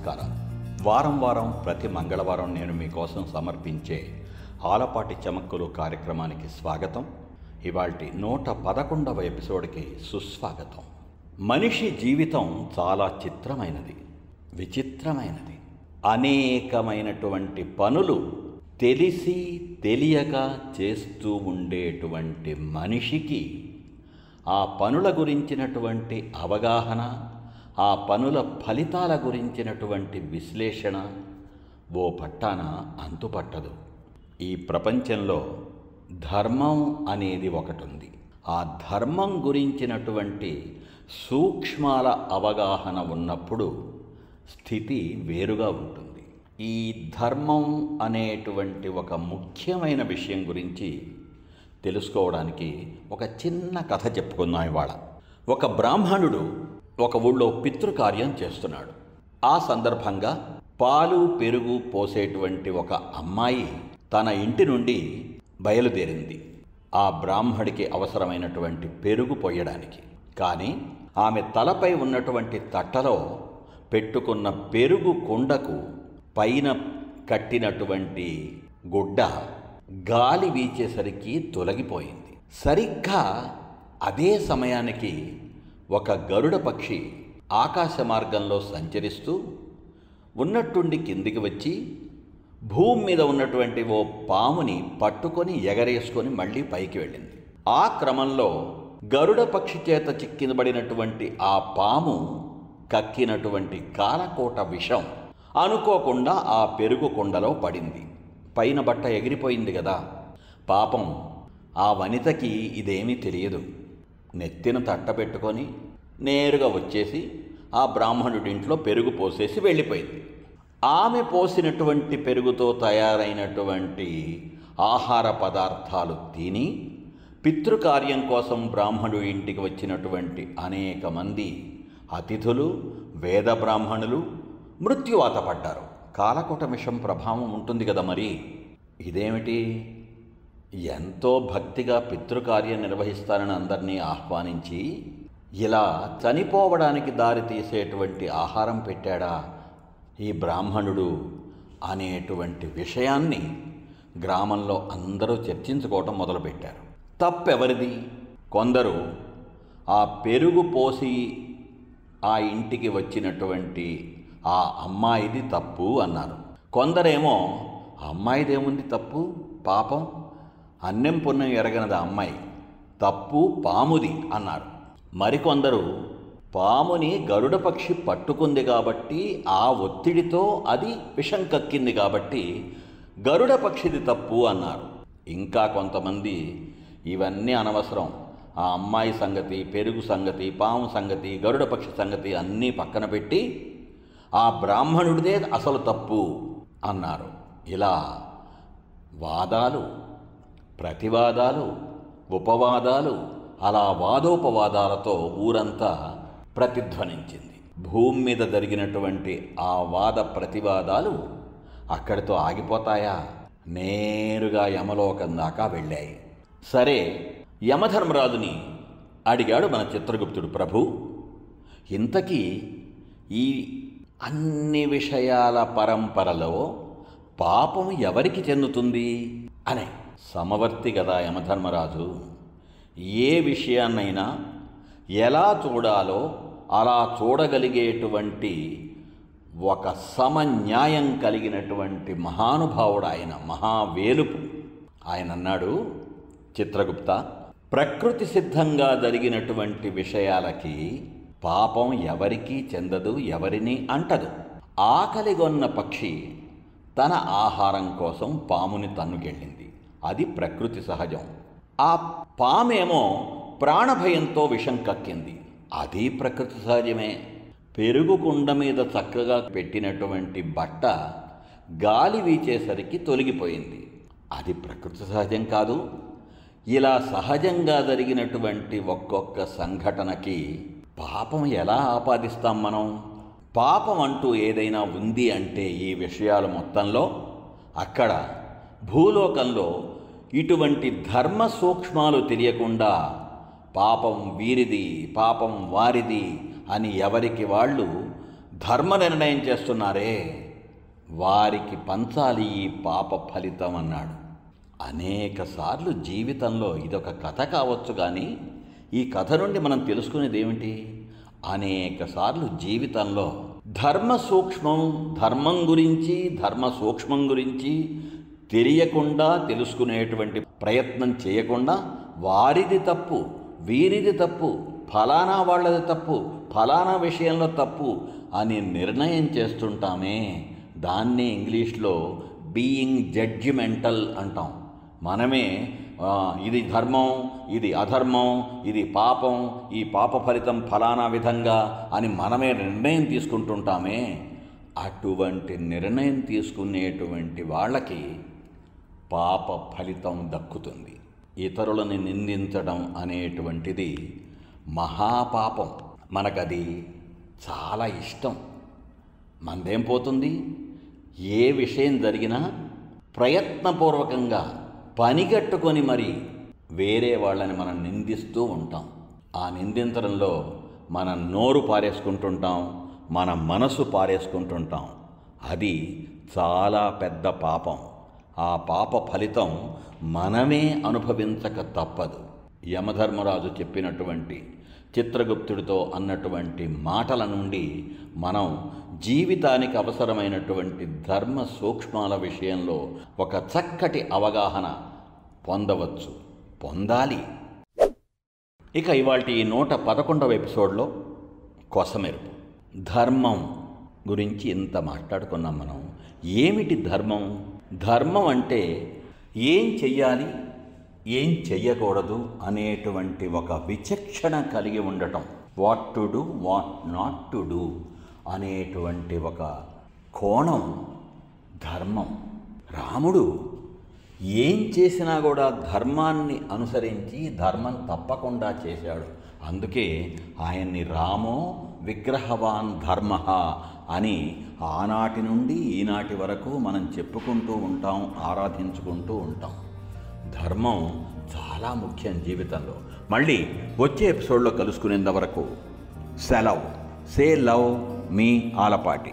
నమస్కారం. వారం వారం ప్రతి మంగళవారం నేను మీకోసం సమర్పించే ఆలపాటి చమక్కులు కార్యక్రమానికి స్వాగతం. ఇవాల్టి నూట పదకొండవ ఎపిసోడ్కి సుస్వాగతం. మనిషి జీవితం చాలా చిత్రమైనది విచిత్రమైనది. అనేకమైనటువంటి పనులు తెలిసి తెలియక చేస్తూ ఉండేటువంటి మనిషికి ఆ పనుల గురించినటువంటి అవగాహన ఆ పనుల ఫలితాల గురించినటువంటి విశ్లేషణ ఓ పట్టాన అంతుపట్టదు. ఈ ప్రపంచంలో ధర్మం అనేది ఒకటి ఉంది ఆ ధర్మం గురించినటువంటి సూక్ష్మాల అవగాహన ఉన్నప్పుడు స్థితి వేరుగా ఉంటుంది. ఈ ధర్మం అనేటువంటి ఒక ముఖ్యమైన విషయం గురించి తెలుసుకోవడానికి ఒక చిన్న కథ చెప్పుకుందాం ఇవాళ. ఒక బ్రాహ్మణుడు ఒక ఊళ్ళో పితృకార్యం చేస్తున్నాడు. ఆ సందర్భంగా పాలు పెరుగు పోసేటువంటి ఒక అమ్మాయి తన ఇంటి నుండి బయలుదేరింది. ఆ బ్రాహ్మడికి అవసరమైనటువంటి పెరుగు పొయ్యడానికి కానీ ఆమె తలపై ఉన్నటువంటి తట్టలో పెట్టుకున్న పెరుగు కుండకు పైన కట్టినటువంటి గుడ్డ గాలి వీచేసరికి తొలగిపోయింది. సరిగ్గా అదే సమయానికి ఒక గరుడ పక్షి ఆకాశ మార్గంలో సంచరిస్తూ ఉన్నట్టుండి కిందికి వచ్చి భూమి మీద ఉన్నటువంటి ఓ పాముని పట్టుకొని ఎగరేసుకొని మళ్ళీ పైకి వెళ్ళింది. ఆ క్రమంలో గరుడ పక్షి చేత చిక్కినబడినటువంటి ఆ పాము కక్కినటువంటి కాలకోట విషం అనుకోకుండా ఆ పెరుగు కుండలో పడింది. పైన బట్ట ఎగిరిపోయింది కదా. పాపం ఆ వనితకి ఇదేమీ తెలియదు. నెత్తిన తట్టబెట్టుకొని నేరుగా వచ్చేసి ఆ బ్రాహ్మణుడింట్లో పెరుగు పోసేసి వెళ్ళిపోయింది. ఆమె పోసినటువంటి పెరుగుతో తయారైనటువంటి ఆహార పదార్థాలు తిని పితృకార్యం కోసం బ్రాహ్మణుడి ఇంటికి వచ్చినటువంటి అనేక మంది అతిథులు వేద బ్రాహ్మణులు మృత్యువాత పడ్డారు. కాలకూట విషం ప్రభావం ఉంటుంది కదా మరి? ఇదేమిటి? ఎంతో భక్తిగా పితృకార్యం నిర్వహిస్తారని అందరినీ ఆహ్వానించి ఇలా చనిపోవడానికి దారి తీసేటువంటి ఆహారం పెట్టాడా ఈ బ్రాహ్మణుడు అనేటువంటి విషయాన్ని గ్రామంలో అందరూ చర్చించుకోవటం మొదలుపెట్టారు. తప్పెవరిది? కొందరు ఆ పెరుగు పోసి ఆ ఇంటికి వచ్చినటువంటి ఆ అమ్మాయిది తప్పు అన్నారు. కొందరేమో అమ్మాయిదేముంది తప్పు? పాపం? అన్నెం పొన్నం ఎరగనది అమ్మాయి. తప్పు పాముది అన్నారు. మరికొందరు పాముని గరుడ పక్షి పట్టుకుంది కాబట్టి ఆ ఒత్తిడితో అది విషం కక్కింది కాబట్టి గరుడ పక్షిది తప్పు అన్నారు. ఇంకా కొంతమంది ఇవన్నీ అనవసరం. ఆ అమ్మాయి సంగతి పెరుగు సంగతి పాము సంగతి గరుడ పక్షి సంగతి అన్నీ పక్కన పెట్టి ఆ బ్రాహ్మణుడిదే అసలు తప్పు అన్నారు. ఇలా వాదాలు ప్రతివాదాలు ఉపవాదాలు అలా వాదోపవాదాలతో ఊరంతా ప్రతిధ్వనించింది. భూమి మీద జరిగినటువంటి ఆ వాద ప్రతివాదాలు అక్కడితో ఆగిపోతాయా? నేరుగా యమలోకం దాకా వెళ్ళాయి. సరే యమధర్మరాజుని అడిగాడు మన చిత్రగుప్తుడు ప్రభు ఇంతకీ ఈ అన్ని విషయాల పరంపరలో పాపం ఎవరికి చెందుతుంది? అనే. సమవర్తి కదా యమధర్మరాజు. ఏ విషయాన్నైనా ఎలా చూడాలో అలా చూడగలిగేటువంటి ఒక సమన్యాయం కలిగినటువంటి మహానుభావుడు ఆయన మహావేలుపు. ఆయన అన్నాడు చిత్రగుప్త ప్రకృతి సిద్ధంగా జరిగినటువంటి విషయాలకి పాపం ఎవరికీ చెందదు ఎవరిని అంటదు. ఆకలిగొన్న పక్షి తన ఆహారం కోసం పాముని తన్నుకెళ్ళింది. అది ప్రకృతి సహజం. ఆ పామేమో ప్రాణభయంతో విషం కక్కింది. అది ప్రకృతి సహజమే. పెరుగు కుండ మీద చక్కగా పెట్టినటువంటి బట్ట గాలి వీచేసరికి తొలగిపోయింది. అది ప్రకృతి సహజం కాదు. ఇలా సహజంగా జరిగినటువంటి ఒక్కొక్క సంఘటనకి పాపం ఎలా ఆపాదిస్తాం మనం? పాపం అంటూ ఏదైనా ఉంది అంటే ఈ విషయాలు మొత్తంలో అక్కడ భూలోకంలో ఇటువంటి ధర్మ సూక్ష్మాలు తెలియకుండా పాపం వీరిది పాపం వారిది అని ఎవరికి వాళ్ళు ధర్మ నిర్ణయం చేస్తున్నారే? వారికి పంచాలి ఈ పాప ఫలితం అన్నాడు. అనేకసార్లు జీవితంలో ఇదొక కథ కావచ్చు కానీ ఈ కథ నుండి మనం తెలుసుకునేది ఏమిటి? అనేకసార్లు జీవితంలో ధర్మ సూక్ష్మం ధర్మం గురించి ధర్మ సూక్ష్మం గురించి తెలియకుండా తెలుసుకునేటువంటి ప్రయత్నం చేయకుండా వారిది తప్పు వీరిది తప్పు ఫలానా వాళ్ళది తప్పు ఫలానా విషయంలో తప్పు అని నిర్ణయం చేస్తుంటామే. దాన్ని ఇంగ్లీష్లో బీయింగ్ జడ్జిమెంటల్ అంటాం. మనమే ఇది ధర్మం ఇది అధర్మం ఇది పాపం ఈ పాప ఫలితం ఫలానా విధంగా అని మనమే నిర్ణయం తీసుకుంటుంటామే. అటువంటి నిర్ణయం తీసుకునేటువంటి వాళ్ళకి పాప ఫలితం దక్కుతుంది. ఇతరులని నిందించడం అనేటువంటిది మహాపాపం. మనకది చాలా ఇష్టం. మందేం పోతుంది? ఏ విషయం జరిగినా ప్రయత్నపూర్వకంగా పనిగట్టుకొని మరి వేరే వాళ్ళని మనం నిందిస్తూ ఉంటాం. ఆ నిందించడంలో మన నోరు పారేసుకుంటుంటాం మన మనసు పారేసుకుంటుంటాం. అది చాలా పెద్ద పాపం. ఆ పాప ఫలితం మనమే అనుభవించక తప్పదు. యమధర్మరాజు చెప్పినటువంటి చిత్రగుప్తుడితో అన్నటువంటి మాటల నుండి మనం జీవితానికి అవసరమైనటువంటి ధర్మ సూక్ష్మాల విషయంలో ఒక చక్కటి అవగాహన పొందవచ్చు. పొందాలి. ఇక ఇవాళ ఈ నూట పదకొండవ ఎపిసోడ్లో కొసమెరుపు. ధర్మం గురించి ఇంత మాట్లాడుకున్నాం మనం. ఏమిటి ధర్మం? ధర్మం అంటే ఏం చెయ్యాలి ఏం చెయ్యకూడదు అనేటువంటి ఒక విచక్షణ కలిగి ఉండటం. What to do what not to do అనేటువంటి ఒక కోణం ధర్మం. రాముడు ఏం చేసినా కూడా ధర్మాన్ని అనుసరించి ధర్మం తప్పకుండా చేశాడు. అందుకే ఆయన్ని రామో విగ్రహవాన్ ధర్మ అని ఆనాటి నుండి ఈనాటి వరకు మనం చెప్పుకుంటూ ఉంటాం ఆరాధించుకుంటూ ఉంటాం. ధర్మం చాలా ముఖ్యం జీవితంలో. మళ్ళీ వచ్చే ఎపిసోడ్లో కలుసుకునేంత వరకు సెలవ్. సే లవ్ మీ ఆలపాటి.